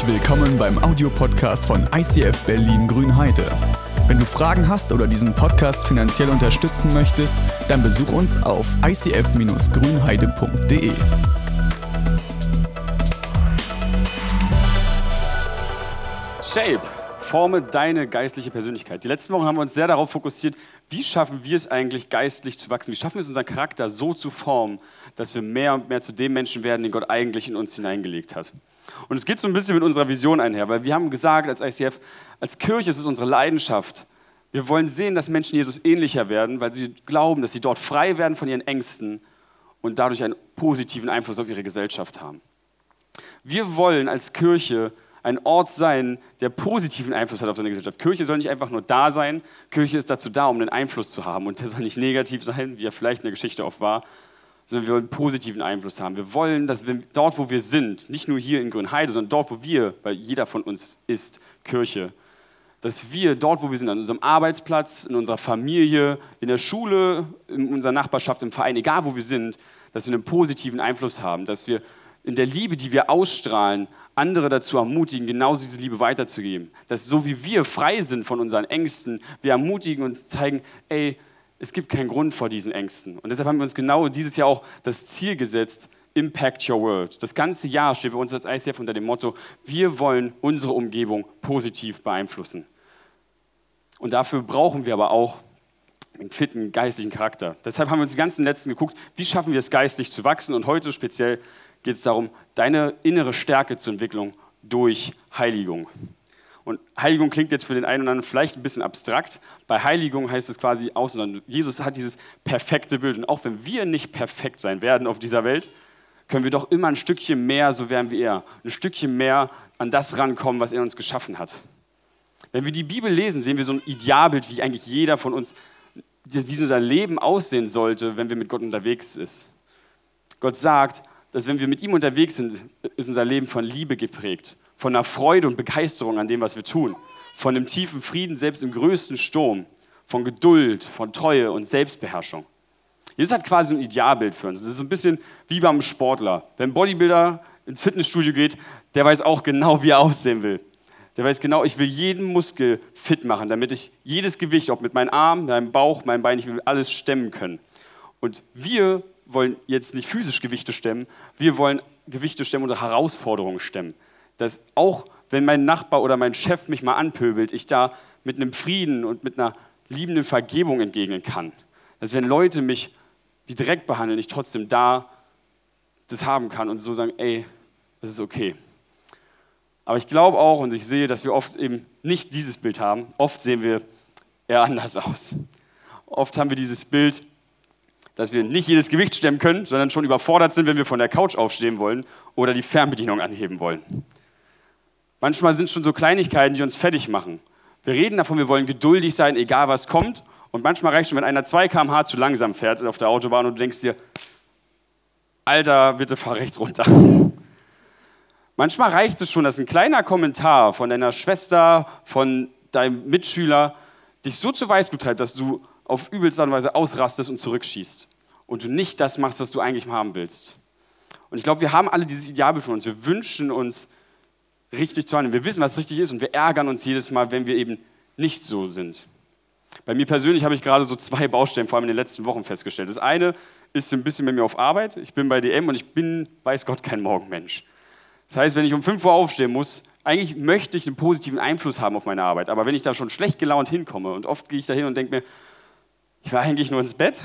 Herzlich willkommen beim Audiopodcast von ICF Berlin Grünheide. Wenn du Fragen hast oder diesen Podcast finanziell unterstützen möchtest, dann besuch uns auf icf-grünheide.de. Shape, forme deine geistliche Persönlichkeit. Die letzten Wochen haben wir uns sehr darauf fokussiert, wie schaffen wir es eigentlich geistlich zu wachsen? Wie schaffen wir es, unseren Charakter so zu formen, dass wir mehr und mehr zu dem Menschen werden, den Gott eigentlich in uns hineingelegt hat? Und es geht so ein bisschen mit unserer Vision einher, weil wir haben gesagt als ICF, als Kirche ist es unsere Leidenschaft. Wir wollen sehen, dass Menschen Jesus ähnlicher werden, weil sie glauben, dass sie dort frei werden von ihren Ängsten und dadurch einen positiven Einfluss auf ihre Gesellschaft haben. Wir wollen als Kirche ein Ort sein, der positiven Einfluss hat auf seine Gesellschaft. Kirche soll nicht einfach nur da sein, Kirche ist dazu da, um einen Einfluss zu haben. Und der soll nicht negativ sein, wie er vielleicht in der Geschichte oft war, sondern wir wollen positiven Einfluss haben. Wir wollen, dass wir dort, wo wir sind, nicht nur hier in Grünheide, sondern dort, wo wir, weil jeder von uns ist Kirche, dass wir dort, wo wir sind, an unserem Arbeitsplatz, in unserer Familie, in der Schule, in unserer Nachbarschaft, im Verein, egal wo wir sind, dass wir einen positiven Einfluss haben, dass wir in der Liebe, die wir ausstrahlen, andere dazu ermutigen, genauso diese Liebe weiterzugeben. Dass so wie wir frei sind von unseren Ängsten, wir ermutigen und zeigen, ey, es gibt keinen Grund vor diesen Ängsten. Und deshalb haben wir uns genau dieses Jahr auch das Ziel gesetzt, Impact Your World. Das ganze Jahr steht bei uns als ICF unter dem Motto, wir wollen unsere Umgebung positiv beeinflussen. Und dafür brauchen wir aber auch einen fitten geistlichen Charakter. Deshalb haben wir uns die ganzen letzten geguckt, wie schaffen wir es geistlich zu wachsen und heute speziell geht es darum, deine innere Stärke zur Entwicklung durch Heiligung. Und Heiligung klingt jetzt für den einen oder anderen vielleicht ein bisschen abstrakt. Bei Heiligung heißt es quasi außen. Jesus hat dieses perfekte Bild. Und auch wenn wir nicht perfekt sein werden auf dieser Welt, können wir doch immer ein Stückchen mehr, so werden wie er, ein Stückchen mehr an das rankommen, was er uns geschaffen hat. Wenn wir die Bibel lesen, sehen wir so ein Idealbild, wie eigentlich jeder von uns, wie so sein Leben aussehen sollte, wenn wir mit Gott unterwegs ist. Gott sagt, dass wenn wir mit ihm unterwegs sind, ist unser Leben von Liebe geprägt, von einer Freude und Begeisterung an dem, was wir tun, von einem tiefen Frieden selbst im größten Sturm, von Geduld, von Treue und Selbstbeherrschung. Jesus hat quasi ein Idealbild für uns. Das ist so ein bisschen wie beim Sportler. Wenn ein Bodybuilder ins Fitnessstudio geht, der weiß auch genau, wie er aussehen will. Der weiß genau, ich will jeden Muskel fit machen, damit ich jedes Gewicht, ob mit meinem Arm, meinem Bauch, meinem Bein, ich will alles stemmen können. Und wir wollen jetzt nicht physisch Gewichte stemmen, wir wollen Gewichte stemmen oder Herausforderungen stemmen. Dass auch wenn mein Nachbar oder mein Chef mich mal anpöbelt, ich da mit einem Frieden und mit einer liebenden Vergebung entgegnen kann. Dass wenn Leute mich wie Dreck behandeln, ich trotzdem da das haben kann und so sagen, ey, das ist okay. Aber ich glaube auch und ich sehe, dass wir oft eben nicht dieses Bild haben. Oft sehen wir eher anders aus. Oft haben wir dieses Bild, dass wir nicht jedes Gewicht stemmen können, sondern schon überfordert sind, wenn wir von der Couch aufstehen wollen oder die Fernbedienung anheben wollen. Manchmal sind schon so Kleinigkeiten, die uns fertig machen. Wir reden davon, wir wollen geduldig sein, egal was kommt. Und manchmal reicht schon, wenn einer 2 km/h zu langsam fährt auf der Autobahn und du denkst dir, Alter, bitte fahr rechts runter. Manchmal reicht es schon, dass ein kleiner Kommentar von deiner Schwester, von deinem Mitschüler dich so zu Weißglut treibt, dass du auf übelste Weise ausrastest und zurückschießt und du nicht das machst, was du eigentlich haben willst. Und ich glaube, wir haben alle dieses Idealbild von uns. Wir wünschen uns, richtig zu handeln. Wir wissen, was richtig ist und wir ärgern uns jedes Mal, wenn wir eben nicht so sind. Bei mir persönlich habe ich gerade so zwei Baustellen, vor allem in den letzten Wochen festgestellt. Das eine ist ein bisschen bei mir auf Arbeit. Ich bin bei DM und ich bin, weiß Gott, kein Morgenmensch. Das heißt, wenn ich um 5 Uhr aufstehen muss, eigentlich möchte ich einen positiven Einfluss haben auf meine Arbeit. Aber wenn ich da schon schlecht gelaunt hinkomme und oft gehe ich da hin und denke mir, ich war eigentlich nur ins Bett.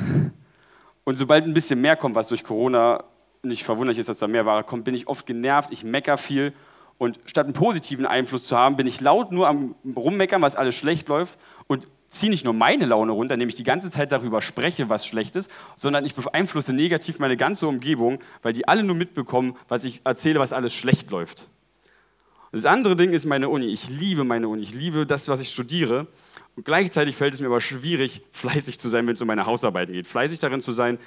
Und sobald ein bisschen mehr kommt, was durch Corona nicht verwunderlich ist, dass da mehr Ware kommt, bin ich oft genervt, ich mecker viel. Und statt einen positiven Einfluss zu haben, bin ich laut nur am Rummeckern, was alles schlecht läuft und ziehe nicht nur meine Laune runter, indem ich die ganze Zeit darüber spreche, was schlecht ist, sondern ich beeinflusse negativ meine ganze Umgebung, weil die alle nur mitbekommen, was ich erzähle, was alles schlecht läuft. Das andere Ding ist meine Uni. Ich liebe meine Uni. Ich liebe das, was ich studiere. Und gleichzeitig fällt es mir aber schwierig, fleißig zu sein, wenn es um meine Hausarbeiten geht. Fleißig darin zu sein,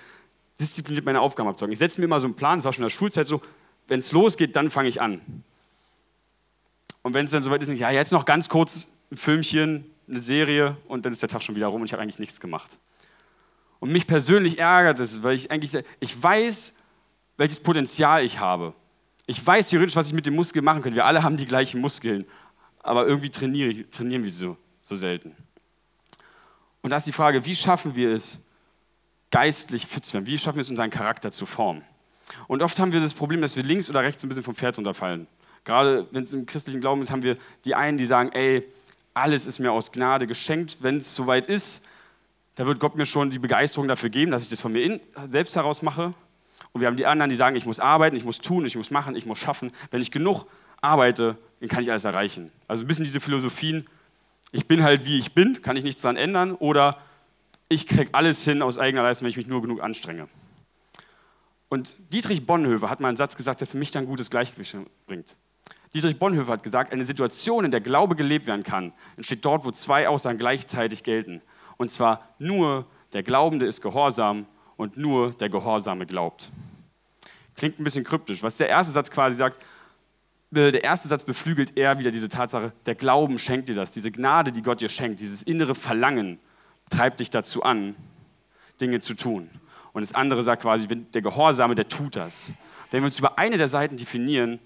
diszipliniert meine Aufgaben abzuhaken. Ich setze mir immer so einen Plan, das war schon in der Schulzeit so, wenn es losgeht, dann fange ich an. Und wenn es dann soweit ist, ja, jetzt noch ganz kurz ein Filmchen, eine Serie und dann ist der Tag schon wieder rum und ich habe eigentlich nichts gemacht. Und mich persönlich ärgert es, weil ich eigentlich, ich weiß, welches Potenzial ich habe. Ich weiß theoretisch, was ich mit dem Muskel machen könnte. Wir alle haben die gleichen Muskeln, aber irgendwie trainiere, trainieren wir so, so selten. Und da ist die Frage, wie schaffen wir es, geistlich fit zu werden? Wie schaffen wir es, unseren Charakter zu formen? Und oft haben wir das Problem, dass wir links oder rechts ein bisschen vom Pferd runterfallen. Gerade wenn es im christlichen Glauben ist, haben wir die einen, die sagen, ey, alles ist mir aus Gnade geschenkt. Wenn es soweit ist, da wird Gott mir schon die Begeisterung dafür geben, dass ich das von mir selbst heraus mache. Und wir haben die anderen, die sagen, ich muss arbeiten, ich muss tun, ich muss machen, ich muss schaffen. Wenn ich genug arbeite, dann kann ich alles erreichen. Also ein bisschen diese Philosophien, ich bin halt wie ich bin, kann ich nichts daran ändern. Oder ich kriege alles hin aus eigener Leistung, wenn ich mich nur genug anstrenge. Und Dietrich Bonhoeffer hat mal einen Satz gesagt, der für mich dann gutes Gleichgewicht bringt. Dietrich Bonhoeffer hat gesagt, eine Situation, in der Glaube gelebt werden kann, entsteht dort, wo zwei Aussagen gleichzeitig gelten. Und zwar nur der Glaubende ist gehorsam und nur der Gehorsame glaubt. Klingt ein bisschen kryptisch. Was der erste Satz quasi sagt, äh, der erste Satz beflügelt eher wieder diese Tatsache, der Glauben schenkt dir das, diese Gnade, die Gott dir schenkt, dieses innere Verlangen treibt dich dazu an, Dinge zu tun. Und das andere sagt quasi, der Gehorsame, der tut das. Wenn wir uns über eine der Seiten definieren,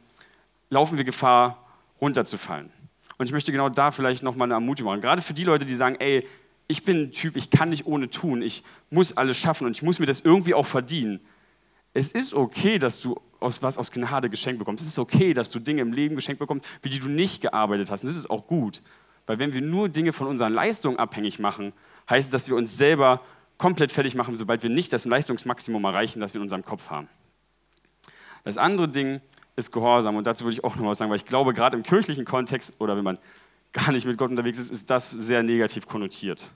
laufen wir Gefahr, runterzufallen. Und ich möchte genau da vielleicht nochmal eine Ermutigung machen. Gerade für die Leute, die sagen, ey, ich bin ein Typ, ich kann nicht ohne tun, ich muss alles schaffen und ich muss mir das irgendwie auch verdienen. Es ist okay, dass du aus was aus Gnade geschenkt bekommst. Es ist okay, dass du Dinge im Leben geschenkt bekommst, für die du nicht gearbeitet hast. Und das ist auch gut. Weil wenn wir nur Dinge von unseren Leistungen abhängig machen, heißt es, dass wir uns selber komplett fertig machen, sobald wir nicht das Leistungsmaximum erreichen, das wir in unserem Kopf haben. Das andere Ding ist Gehorsam. Und dazu würde ich auch noch was sagen, weil ich glaube, gerade im kirchlichen Kontext oder wenn man gar nicht mit Gott unterwegs ist, ist das sehr negativ konnotiert.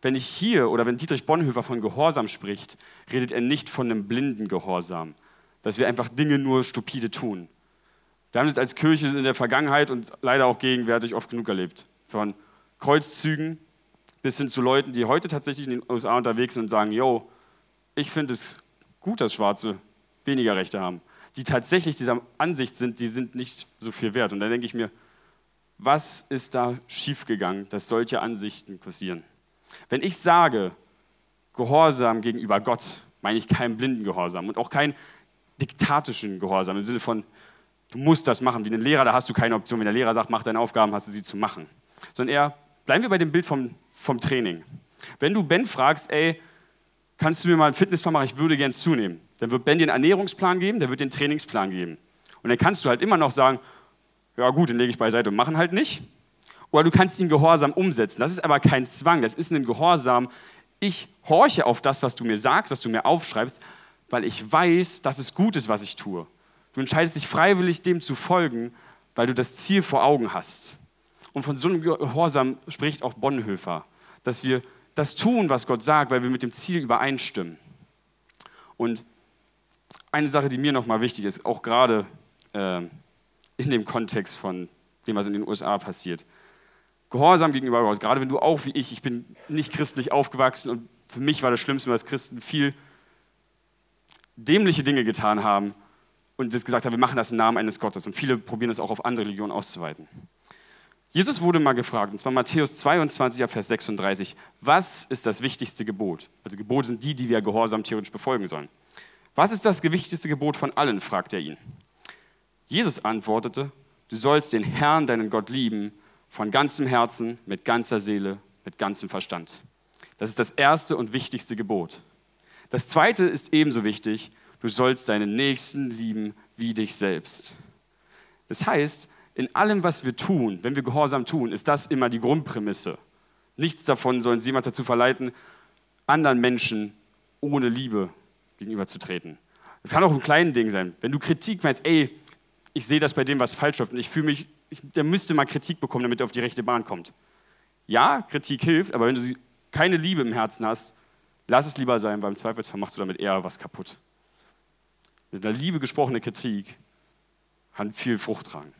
Wenn ich hier oder wenn Dietrich Bonhoeffer von Gehorsam spricht, redet er nicht von einem blinden Gehorsam, dass wir einfach Dinge nur stupide tun. Wir haben das als Kirche in der Vergangenheit und leider auch gegenwärtig oft genug erlebt. Von Kreuzzügen bis hin zu Leuten, die heute tatsächlich in den USA unterwegs sind und sagen, yo, ich finde es gut, dass Schwarze weniger Rechte haben die tatsächlich dieser Ansicht sind, die sind nicht so viel wert. Und da denke ich mir, was ist da schiefgegangen, dass solche Ansichten passieren? Wenn ich sage, Gehorsam gegenüber Gott, meine ich keinen blinden Gehorsam und auch keinen diktatischen Gehorsam im Sinne von, du musst das machen. Wie ein Lehrer, da hast du keine Option. Wenn der Lehrer sagt, mach deine Aufgaben, hast du sie zu machen. Sondern eher, bleiben wir bei dem Bild vom, vom Training. Wenn du Ben fragst, ey, kannst du mir mal einen Fitnessplan machen, ich würde gern zunehmen. Dann wird Ben dir einen Ernährungsplan geben, der wird einen Trainingsplan geben. Und dann kannst du halt immer noch sagen, ja gut, den lege ich beiseite und machen halt nicht. Oder du kannst ihn gehorsam umsetzen. Das ist aber kein Zwang, das ist ein Gehorsam. Ich horche auf das, was du mir sagst, was du mir aufschreibst, weil ich weiß, dass es gut ist, was ich tue. Du entscheidest dich freiwillig, dem zu folgen, weil du das Ziel vor Augen hast. Und von so einem Gehorsam spricht auch Bonhoeffer, dass wir das tun, was Gott sagt, weil wir mit dem Ziel übereinstimmen. Und eine Sache, die mir nochmal wichtig ist, auch gerade äh, in dem Kontext von dem, was in den USA passiert. Gehorsam gegenüber Gott, gerade wenn du auch wie ich, ich bin nicht christlich aufgewachsen und für mich war das Schlimmste, dass Christen viel dämliche Dinge getan haben und das gesagt haben, wir machen das im Namen eines Gottes. Und viele probieren das auch auf andere Religionen auszuweiten. Jesus wurde mal gefragt, und zwar Matthäus 22, Vers 36, was ist das wichtigste Gebot? Also Gebote sind die, die wir gehorsam theoretisch befolgen sollen. Was ist das wichtigste Gebot von allen? fragt er ihn. Jesus antwortete, du sollst den Herrn, deinen Gott lieben, von ganzem Herzen, mit ganzer Seele, mit ganzem Verstand. Das ist das erste und wichtigste Gebot. Das zweite ist ebenso wichtig, du sollst deinen Nächsten lieben wie dich selbst. Das heißt, in allem, was wir tun, wenn wir Gehorsam tun, ist das immer die Grundprämisse. Nichts davon soll uns jemand dazu verleiten, anderen Menschen ohne Liebe gegenüberzutreten. Es kann auch ein kleines Ding sein. Wenn du Kritik meinst, ey, ich sehe das bei dem, was falsch läuft und ich fühle mich, ich, der müsste mal Kritik bekommen, damit er auf die rechte Bahn kommt. Ja, Kritik hilft, aber wenn du keine Liebe im Herzen hast, lass es lieber sein, weil im Zweifelsfall machst du damit eher was kaputt. Mit einer Liebe gesprochene Kritik kann viel Frucht tragen.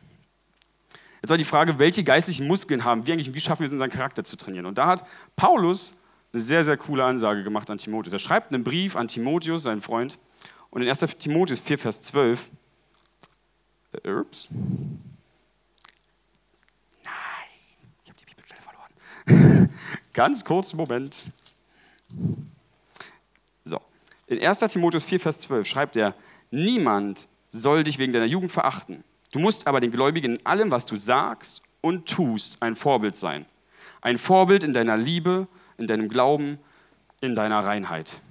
Jetzt war die Frage, welche geistlichen Muskeln haben wir eigentlich und wie schaffen wir es, unseren Charakter zu trainieren? Und da hat Paulus eine sehr, sehr coole Ansage gemacht an Timotheus. Er schreibt einen Brief an Timotheus, seinen Freund, und in 1. Timotheus 4, Vers 12, äh, ups, nein, ich habe die Bibelstelle verloren. Ganz kurzen Moment. So, in 1. Timotheus 4, Vers 12 schreibt er, niemand soll dich wegen deiner Jugend verachten. Du musst aber den Gläubigen in allem, was du sagst und tust, ein Vorbild sein. Ein Vorbild in deiner Liebe, in deinem Glauben, in deiner Reinheit.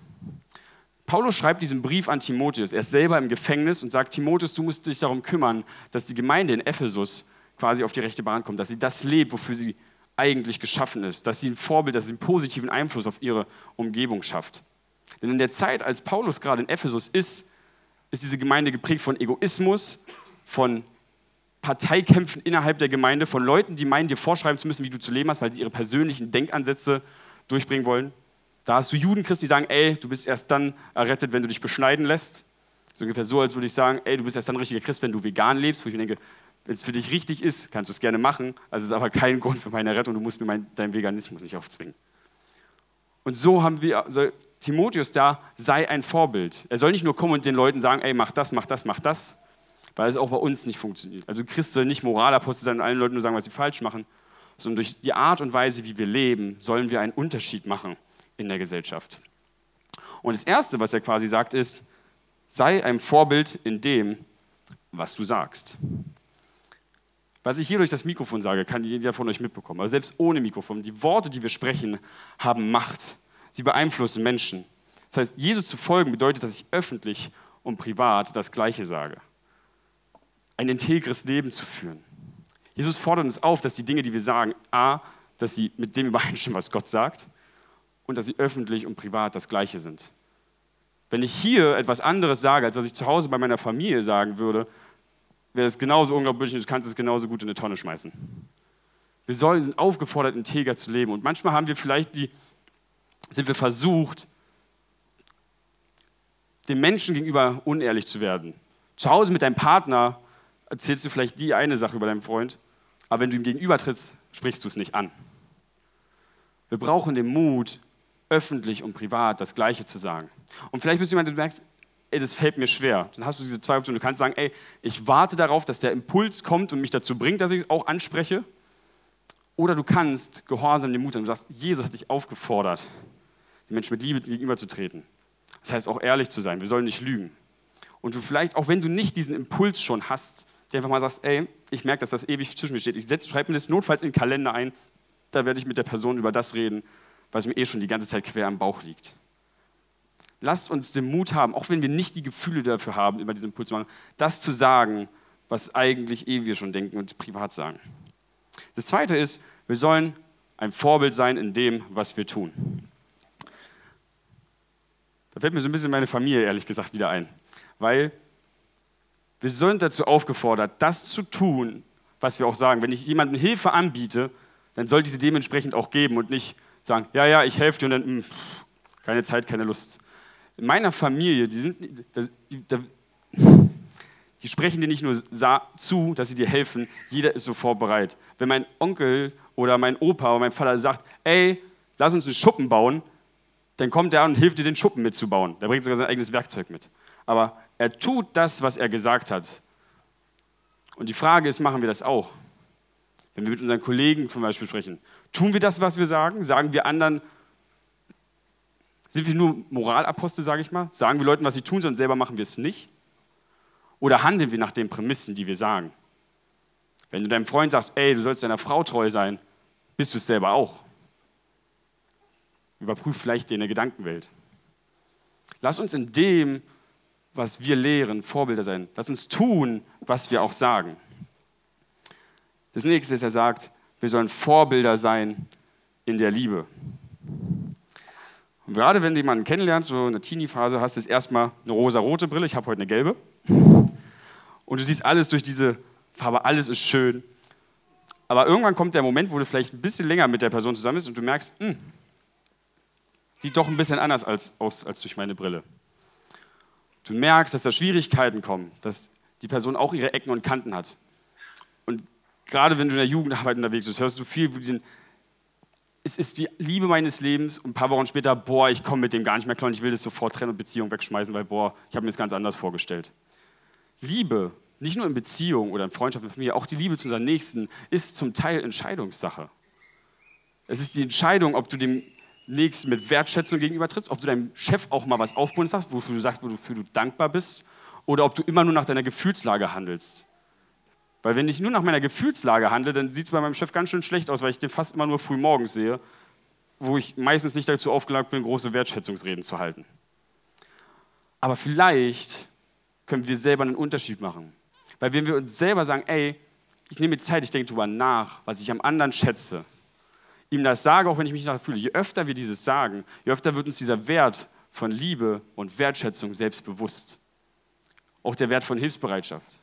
Paulus schreibt diesen Brief an Timotheus. Er ist selber im Gefängnis und sagt, Timotheus, du musst dich darum kümmern, dass die Gemeinde in Ephesus quasi auf die rechte Bahn kommt, dass sie das lebt, wofür sie eigentlich geschaffen ist, dass sie ein Vorbild, dass sie einen positiven Einfluss auf ihre Umgebung schafft. Denn in der Zeit, als Paulus gerade in Ephesus ist, ist diese Gemeinde geprägt von Egoismus, von Parteikämpfen innerhalb der Gemeinde, von Leuten, die meinen, dir vorschreiben zu müssen, wie du zu leben hast, weil sie ihre persönlichen Denkansätze durchbringen wollen. Da hast du Judenchristen, die sagen, ey, du bist erst dann errettet, wenn du dich beschneiden lässt. So ungefähr so, als würde ich sagen, ey, du bist erst dann ein richtiger Christ, wenn du vegan lebst. Wo ich mir denke, wenn es für dich richtig ist, kannst du es gerne machen. Also es ist aber kein Grund für meine Rettung. Du musst mir mein, deinen Veganismus nicht aufzwingen. Und so haben wir, also Timotheus da, sei ein Vorbild. Er soll nicht nur kommen und den Leuten sagen, ey, mach das, mach das, mach das, weil es auch bei uns nicht funktioniert. Also Christ soll nicht Moralapostel sein und allen Leuten nur sagen, was sie falsch machen, sondern durch die Art und Weise, wie wir leben, sollen wir einen Unterschied machen in der Gesellschaft. Und das Erste, was er quasi sagt, ist, sei ein Vorbild in dem, was du sagst. Was ich hier durch das Mikrofon sage, kann jeder von euch mitbekommen. Aber selbst ohne Mikrofon, die Worte, die wir sprechen, haben Macht. Sie beeinflussen Menschen. Das heißt, Jesus zu folgen bedeutet, dass ich öffentlich und privat das Gleiche sage. Ein integres Leben zu führen. Jesus fordert uns auf, dass die Dinge, die wir sagen, a, dass sie mit dem übereinstimmen, was Gott sagt, und dass sie öffentlich und privat das Gleiche sind. Wenn ich hier etwas anderes sage, als was ich zu Hause bei meiner Familie sagen würde, wäre es genauso unglaublich und du kannst es genauso gut in eine Tonne schmeißen. Wir sollen, sind aufgefordert, integer zu leben. Und manchmal haben wir vielleicht die, sind wir versucht, dem Menschen gegenüber unehrlich zu werden. Zu Hause mit deinem Partner erzählst du vielleicht die eine Sache über deinen Freund, aber wenn du ihm gegenüber trittst, sprichst du es nicht an. Wir brauchen den Mut, öffentlich und privat das Gleiche zu sagen. Und vielleicht bist du jemand, der merkst, ey, das fällt mir schwer. Dann hast du diese zwei Optionen. Du kannst sagen, ey, ich warte darauf, dass der Impuls kommt und mich dazu bringt, dass ich es auch anspreche. Oder du kannst gehorsam den Mut haben. Du sagst, Jesus hat dich aufgefordert, den Menschen mit Liebe gegenüberzutreten. Das heißt auch ehrlich zu sein. Wir sollen nicht lügen. Und du vielleicht, auch wenn du nicht diesen Impuls schon hast, dir einfach mal sagst, ey, ich merke, dass das ewig zwischen mir steht. Ich schreibe mir das notfalls in den Kalender ein. Da werde ich mit der Person über das reden, was mir eh schon die ganze Zeit quer am Bauch liegt lasst uns den Mut haben, auch wenn wir nicht die Gefühle dafür haben, über diesen Impuls zu machen, das zu sagen, was eigentlich eh wir schon denken und privat sagen. Das Zweite ist, wir sollen ein Vorbild sein in dem, was wir tun. Da fällt mir so ein bisschen meine Familie, ehrlich gesagt, wieder ein. Weil wir sind dazu aufgefordert, das zu tun, was wir auch sagen. Wenn ich jemandem Hilfe anbiete, dann soll diese dementsprechend auch geben und nicht sagen, ja, ja, ich helfe dir und dann, mh, hm, keine Zeit, keine Lust in meiner Familie, die, sind, die, die sprechen dir nicht nur zu, dass sie dir helfen, jeder ist sofort bereit. Wenn mein Onkel oder mein Opa oder mein Vater sagt, ey, lass uns einen Schuppen bauen, dann kommt er und hilft dir, den Schuppen mitzubauen. Der bringt sogar sein eigenes Werkzeug mit. Aber er tut das, was er gesagt hat. Und die Frage ist, machen wir das auch? Wenn wir mit unseren Kollegen zum Beispiel sprechen, tun wir das, was wir sagen? Sagen wir anderen, sind wir nur Moralapostel, sage ich mal? Sagen wir Leuten, was sie tun, sondern selber machen wir es nicht? Oder handeln wir nach den Prämissen, die wir sagen? Wenn du deinem Freund sagst, ey, du sollst deiner Frau treu sein, bist du es selber auch. Überprüf vielleicht deine Gedankenwelt. Lass uns in dem, was wir lehren, Vorbilder sein. Lass uns tun, was wir auch sagen. Das nächste ist, er sagt, wir sollen Vorbilder sein in der Liebe. Und gerade wenn du jemanden kennenlernst, so in der Teenie-Phase, hast du erstmal eine rosa-rote Brille, ich habe heute eine gelbe. Und du siehst alles durch diese Farbe, alles ist schön. Aber irgendwann kommt der Moment, wo du vielleicht ein bisschen länger mit der Person zusammen bist und du merkst, mh, hm, sieht doch ein bisschen anders als, aus als durch meine Brille. Du merkst, dass da Schwierigkeiten kommen, dass die Person auch ihre Ecken und Kanten hat. Und gerade wenn du in der Jugendarbeit unterwegs bist, hörst du viel, wo die den es ist die Liebe meines Lebens und ein paar Wochen später, boah, ich komme mit dem gar nicht mehr klar und ich will das sofort trennen und Beziehung wegschmeißen, weil, boah, ich habe mir das ganz anders vorgestellt. Liebe, nicht nur in Beziehung oder in Freundschaft mit Familie, auch die Liebe zu unseren Nächsten ist zum Teil Entscheidungssache. Es ist die Entscheidung, ob du dem Nächsten mit Wertschätzung gegenüber trittst, ob du deinem Chef auch mal was aufbunden sagst, wofür du sagst, wofür du dankbar bist, oder ob du immer nur nach deiner Gefühlslage handelst. Weil wenn ich nur nach meiner Gefühlslage handle, dann sieht es bei meinem Chef ganz schön schlecht aus, weil ich den fast immer nur früh morgens sehe, wo ich meistens nicht dazu aufgelagt bin, große Wertschätzungsreden zu halten. Aber vielleicht können wir selber einen Unterschied machen. Weil wenn wir uns selber sagen, ey, ich nehme mir Zeit, ich denke darüber nach, was ich am anderen schätze, ihm das sage, auch wenn ich mich nach fühle, je öfter wir dieses sagen, je öfter wird uns dieser Wert von Liebe und Wertschätzung selbst bewusst. Auch der Wert von Hilfsbereitschaft.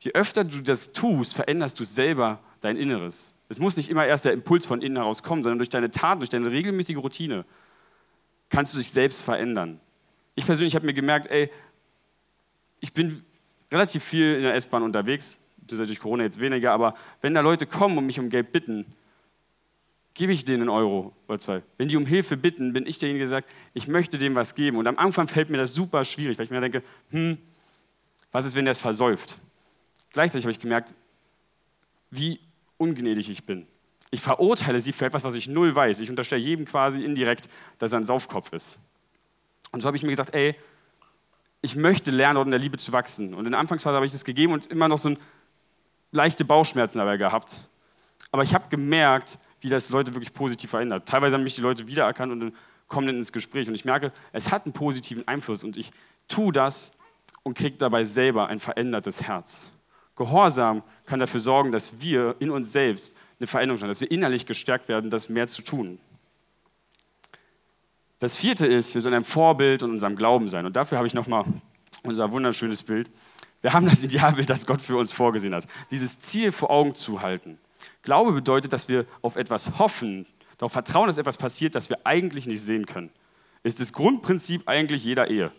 Je öfter du das tust, veränderst du selber dein Inneres. Es muss nicht immer erst der Impuls von innen heraus kommen, sondern durch deine Tat, durch deine regelmäßige Routine kannst du dich selbst verändern. Ich persönlich habe mir gemerkt, ey, ich bin relativ viel in der S-Bahn unterwegs, das ist durch Corona jetzt weniger, aber wenn da Leute kommen und mich um Geld bitten, gebe ich denen einen Euro oder zwei. Wenn die um Hilfe bitten, bin ich derjenige, der sagt, ich möchte dem was geben. Und am Anfang fällt mir das super schwierig, weil ich mir denke, hm, was ist, wenn der es versäuft? Gleichzeitig habe ich gemerkt, wie ungnädig ich bin. Ich verurteile sie für etwas, was ich null weiß. Ich unterstelle jedem quasi indirekt, dass er ein Saufkopf ist. Und so habe ich mir gesagt, ey, ich möchte lernen, dort in der Liebe zu wachsen. Und in der Anfangsphase habe ich das gegeben und immer noch so ein leichte Bauchschmerzen dabei gehabt. Aber ich habe gemerkt, wie das Leute wirklich positiv verändert. Teilweise haben mich die Leute wiedererkannt und kommen dann ins Gespräch. Und ich merke, es hat einen positiven Einfluss. Und ich tue das und kriege dabei selber ein verändertes Herz. Gehorsam kann dafür sorgen, dass wir in uns selbst eine Veränderung schauen, dass wir innerlich gestärkt werden, das mehr zu tun. Das vierte ist, wir sollen ein Vorbild in unserem Glauben sein. Und dafür habe ich nochmal unser wunderschönes Bild. Wir haben das Idealbild, das Gott für uns vorgesehen hat. Dieses Ziel vor Augen zu halten. Glaube bedeutet, dass wir auf etwas hoffen, darauf vertrauen, dass etwas passiert, das wir eigentlich nicht sehen können. Ist das Grundprinzip eigentlich jeder Ehe.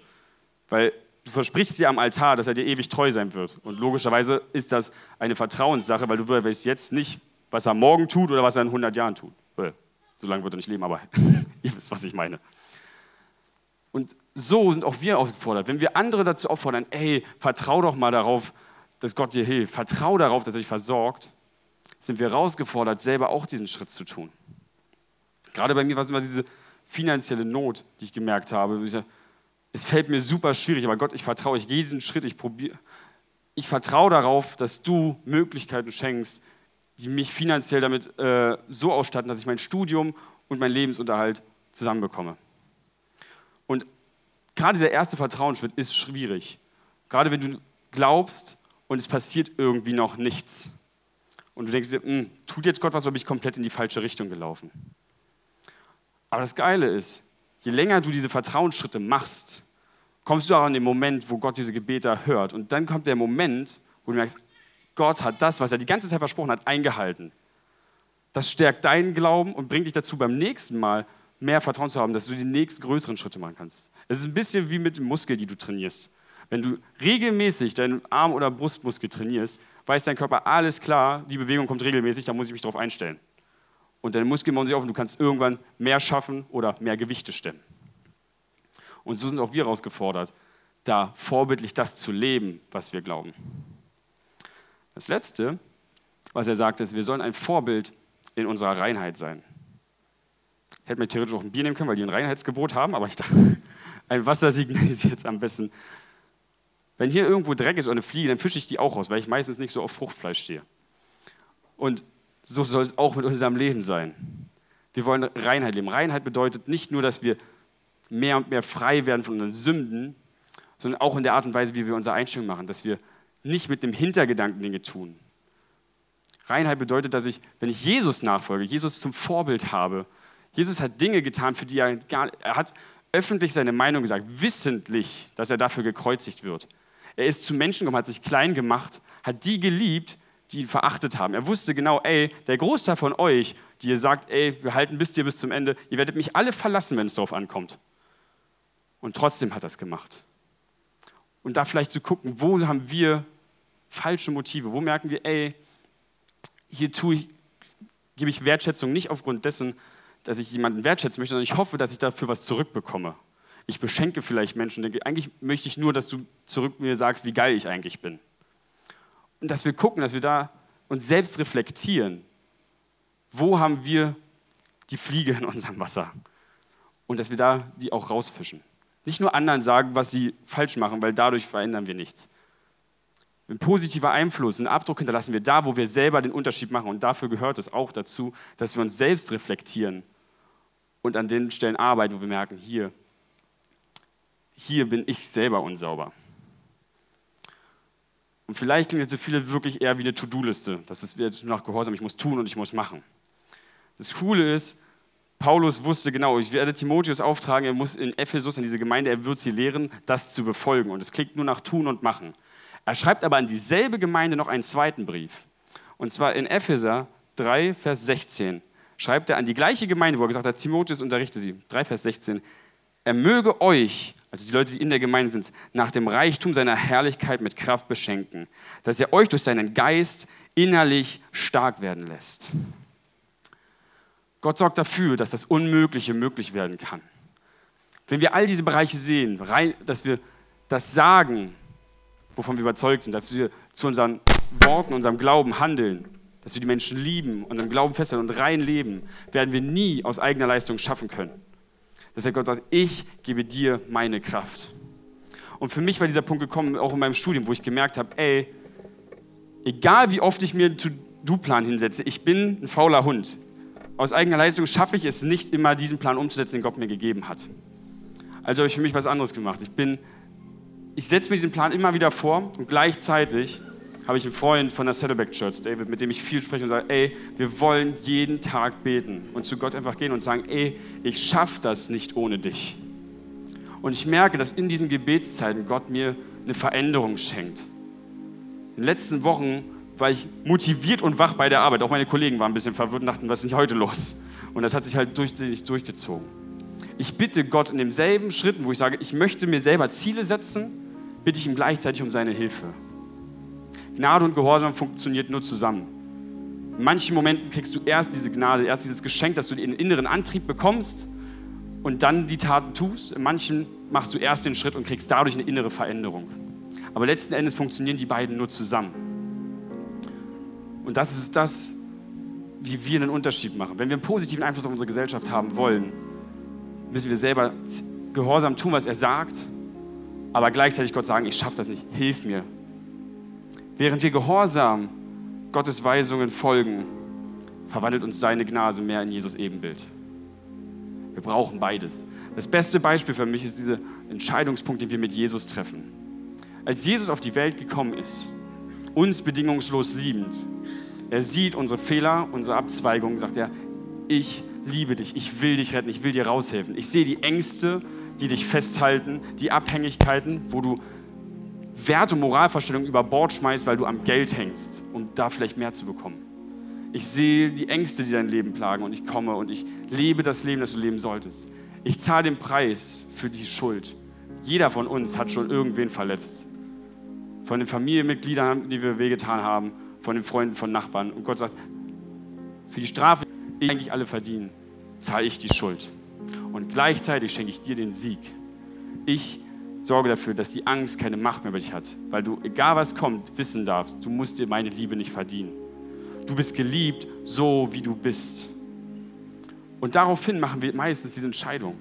Weil du versprichst dir am Altar, dass er dir ewig treu sein wird. Und logischerweise ist das eine Vertrauenssache, weil du weißt jetzt nicht, was er morgen tut oder was er in 100 Jahren tut. So lange wird er nicht leben, aber ihr wisst, was ich meine. Und so sind auch wir aufgefordert. Wenn wir andere dazu auffordern, ey, vertrau doch mal darauf, dass Gott dir hilft, vertrau darauf, dass er dich versorgt, sind wir herausgefordert, selber auch diesen Schritt zu tun. Gerade bei mir war es immer diese finanzielle Not, die ich gemerkt habe. Es fällt mir super schwierig, aber Gott, ich vertraue, ich gehe diesen Schritt, ich probiere. Ich vertraue darauf, dass du Möglichkeiten schenkst, die mich finanziell damit äh, so ausstatten, dass ich mein Studium und meinen Lebensunterhalt zusammenbekomme. Und gerade dieser erste Vertrauensschritt ist schwierig. Gerade wenn du glaubst und es passiert irgendwie noch nichts. Und du denkst dir, hm, tut jetzt Gott was, oder bin ich komplett in die falsche Richtung gelaufen? Aber das Geile ist, je länger du diese Vertrauensschritte machst, kommst du auch an den Moment, wo Gott diese Gebete hört. Und dann kommt der Moment, wo du merkst, Gott hat das, was er die ganze Zeit versprochen hat, eingehalten. Das stärkt deinen Glauben und bringt dich dazu, beim nächsten Mal mehr Vertrauen zu haben, dass du die nächsten größeren Schritte machen kannst. Es ist ein bisschen wie mit dem Muskel, die du trainierst. Wenn du regelmäßig deinen Arm- oder Brustmuskel trainierst, weiß dein Körper, alles klar, die Bewegung kommt regelmäßig, da muss ich mich darauf einstellen. Und deine Muskeln bauen sich auf und du kannst irgendwann mehr schaffen oder mehr Gewichte stemmen. Und so sind auch wir herausgefordert, da vorbildlich das zu leben, was wir glauben. Das Letzte, was er sagt, ist, wir sollen ein Vorbild in unserer Reinheit sein. Hätte mir theoretisch auch ein Bier nehmen können, weil die ein Reinheitsgebot haben, aber ich dachte, ein Wasser signalisiert es am besten. Wenn hier irgendwo Dreck ist oder eine Fliege, dann fische ich die auch raus, weil ich meistens nicht so auf Fruchtfleisch stehe. Und so soll es auch mit unserem Leben sein. Wir wollen Reinheit leben. Reinheit bedeutet nicht nur, dass wir mehr und mehr frei werden von unseren Sünden, sondern auch in der Art und Weise, wie wir unsere Einstellung machen, dass wir nicht mit dem Hintergedanken Dinge tun. Reinheit bedeutet, dass ich, wenn ich Jesus nachfolge, Jesus zum Vorbild habe, Jesus hat Dinge getan, für die er gar er hat öffentlich seine Meinung gesagt, wissentlich, dass er dafür gekreuzigt wird. Er ist zu Menschen gekommen, hat sich klein gemacht, hat die geliebt, die ihn verachtet haben. Er wusste genau, ey, der Großteil von euch, die ihr sagt, ey, wir halten bis dir bis zum Ende, ihr werdet mich alle verlassen, wenn es darauf ankommt. Und trotzdem hat er es gemacht. Und da vielleicht zu gucken, wo haben wir falsche Motive? Wo merken wir, ey, hier tue ich, gebe ich Wertschätzung nicht aufgrund dessen, dass ich jemanden wertschätzen möchte, sondern ich hoffe, dass ich dafür was zurückbekomme. Ich beschenke vielleicht Menschen, denke, eigentlich möchte ich nur, dass du zurück mir sagst, wie geil ich eigentlich bin. Und dass wir gucken, dass wir da uns selbst reflektieren. Wo haben wir die Fliege in unserem Wasser? Und dass wir da die auch rausfischen. Nicht nur anderen sagen, was sie falsch machen, weil dadurch verändern wir nichts. Ein positiver Einfluss, einen Abdruck hinterlassen wir da, wo wir selber den Unterschied machen. Und dafür gehört es auch dazu, dass wir uns selbst reflektieren und an den Stellen arbeiten, wo wir merken, hier, hier bin ich selber unsauber. Und vielleicht klingt jetzt so viele wirklich eher wie eine To-Do-Liste. Das ist jetzt nach Gehorsam, ich muss tun und ich muss machen. Das Coole ist, Paulus wusste genau, ich werde Timotheus auftragen, er muss in Ephesus, in diese Gemeinde, er wird sie lehren, das zu befolgen. Und es klingt nur nach tun und machen. Er schreibt aber an dieselbe Gemeinde noch einen zweiten Brief. Und zwar in Epheser 3, Vers 16 schreibt er an die gleiche Gemeinde, wo er gesagt hat, Timotheus unterrichte sie. 3, Vers 16. Er möge euch also die Leute, die in der Gemeinde sind, nach dem Reichtum seiner Herrlichkeit mit Kraft beschenken, dass er euch durch seinen Geist innerlich stark werden lässt. Gott sorgt dafür, dass das Unmögliche möglich werden kann. Wenn wir all diese Bereiche sehen, dass wir das sagen, wovon wir überzeugt sind, dass wir zu unseren Worten, unserem Glauben handeln, dass wir die Menschen lieben, unserem Glauben festhalten und rein leben, werden wir nie aus eigener Leistung schaffen können dass er Gott sagt, ich gebe dir meine Kraft. Und für mich war dieser Punkt gekommen, auch in meinem Studium, wo ich gemerkt habe, ey, egal wie oft ich mir einen To-Do-Plan hinsetze, ich bin ein fauler Hund. Aus eigener Leistung schaffe ich es nicht immer, diesen Plan umzusetzen, den Gott mir gegeben hat. Also habe ich für mich was anderes gemacht. Ich ich setze mir diesen Plan immer wieder vor und gleichzeitig habe ich einen Freund von der Saddleback Church, David, mit dem ich viel spreche und sage, ey, wir wollen jeden Tag beten und zu Gott einfach gehen und sagen, ey, ich schaffe das nicht ohne dich. Und ich merke, dass in diesen Gebetszeiten Gott mir eine Veränderung schenkt. In den letzten Wochen war ich motiviert und wach bei der Arbeit. Auch meine Kollegen waren ein bisschen verwirrt und dachten, was ist nicht heute los? Und das hat sich halt durch, durchgezogen. Ich bitte Gott in demselben Schritten, wo ich sage, ich möchte mir selber Ziele setzen, bitte ich ihm gleichzeitig um seine Hilfe. Gnade und Gehorsam funktioniert nur zusammen. In manchen Momenten kriegst du erst diese Gnade, erst dieses Geschenk, dass du den inneren Antrieb bekommst und dann die Taten tust. In manchen machst du erst den Schritt und kriegst dadurch eine innere Veränderung. Aber letzten Endes funktionieren die beiden nur zusammen. Und das ist das, wie wir einen Unterschied machen. Wenn wir einen positiven Einfluss auf unsere Gesellschaft haben wollen, müssen wir selber gehorsam tun, was er sagt, aber gleichzeitig Gott sagen, ich schaffe das nicht, hilf mir, Während wir gehorsam Gottes Weisungen folgen, verwandelt uns seine Gnade mehr in Jesus Ebenbild. Wir brauchen beides. Das beste Beispiel für mich ist dieser Entscheidungspunkt, den wir mit Jesus treffen. Als Jesus auf die Welt gekommen ist, uns bedingungslos liebend, er sieht unsere Fehler, unsere Abzweigungen, sagt er, ich liebe dich, ich will dich retten, ich will dir raushelfen. Ich sehe die Ängste, die dich festhalten, die Abhängigkeiten, wo du Werte und Moralvorstellungen über Bord schmeißt, weil du am Geld hängst, um da vielleicht mehr zu bekommen. Ich sehe die Ängste, die dein Leben plagen und ich komme und ich lebe das Leben, das du leben solltest. Ich zahle den Preis für die Schuld. Jeder von uns hat schon irgendwen verletzt. Von den Familienmitgliedern, die wir wehgetan haben, von den Freunden, von Nachbarn. Und Gott sagt, für die Strafe, die eigentlich alle verdienen, zahle ich die Schuld. Und gleichzeitig schenke ich dir den Sieg. Ich sorge dafür, dass die Angst keine Macht mehr über dich hat, weil du, egal was kommt, wissen darfst, du musst dir meine Liebe nicht verdienen. Du bist geliebt, so wie du bist. Und daraufhin machen wir meistens diese Entscheidung.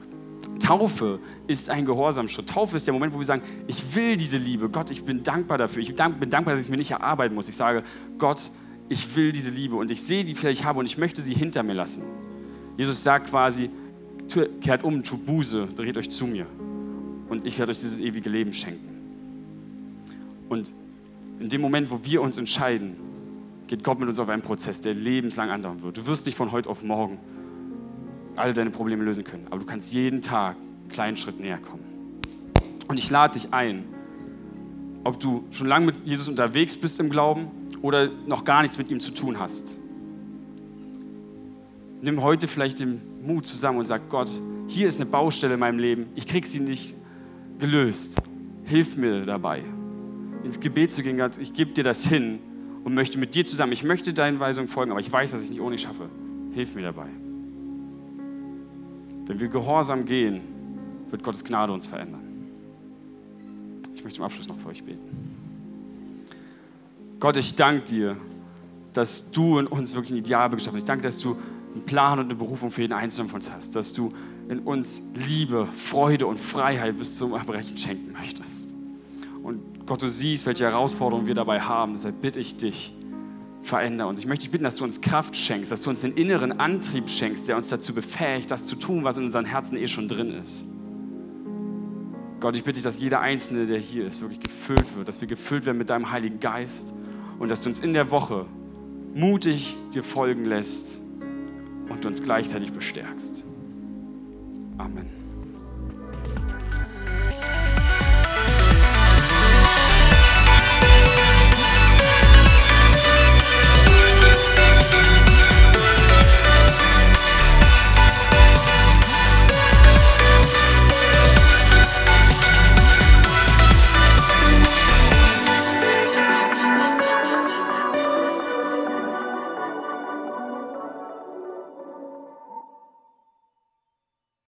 Taufe ist ein Gehorsamschritt. Taufe ist der Moment, wo wir sagen, ich will diese Liebe. Gott, ich bin dankbar dafür. Ich bin dankbar, dass ich es mir nicht erarbeiten muss. Ich sage, Gott, ich will diese Liebe und ich sehe die vielleicht habe und ich möchte sie hinter mir lassen. Jesus sagt quasi, kehrt um, tut Buße, dreht euch zu mir und ich werde euch dieses ewige Leben schenken. Und in dem Moment, wo wir uns entscheiden, geht Gott mit uns auf einen Prozess, der lebenslang andauern wird. Du wirst nicht von heute auf morgen alle deine Probleme lösen können, aber du kannst jeden Tag einen kleinen Schritt näher kommen. Und ich lade dich ein, ob du schon lange mit Jesus unterwegs bist im Glauben oder noch gar nichts mit ihm zu tun hast. Nimm heute vielleicht den Mut zusammen und sag, Gott, hier ist eine Baustelle in meinem Leben. Ich krieg sie nicht gelöst. Hilf mir dabei, ins Gebet zu gehen. Ich gebe dir das hin und möchte mit dir zusammen, ich möchte deinen Weisungen folgen, aber ich weiß, dass ich nicht ohne schaffe. Hilf mir dabei. Wenn wir gehorsam gehen, wird Gottes Gnade uns verändern. Ich möchte zum Abschluss noch für euch beten. Gott, ich danke dir, dass du in uns wirklich ein Ideal geschaffen hast. Ich danke, dass du einen Plan und eine Berufung für jeden Einzelnen von uns hast, dass du in uns Liebe, Freude und Freiheit bis zum Erbrechen schenken möchtest. Und Gott, du siehst, welche Herausforderungen wir dabei haben. Deshalb bitte ich dich, verändere uns. Ich möchte dich bitten, dass du uns Kraft schenkst, dass du uns den inneren Antrieb schenkst, der uns dazu befähigt, das zu tun, was in unseren Herzen eh schon drin ist. Gott, ich bitte dich, dass jeder Einzelne, der hier ist, wirklich gefüllt wird, dass wir gefüllt werden mit deinem Heiligen Geist und dass du uns in der Woche mutig dir folgen lässt und uns gleichzeitig bestärkst. Amen.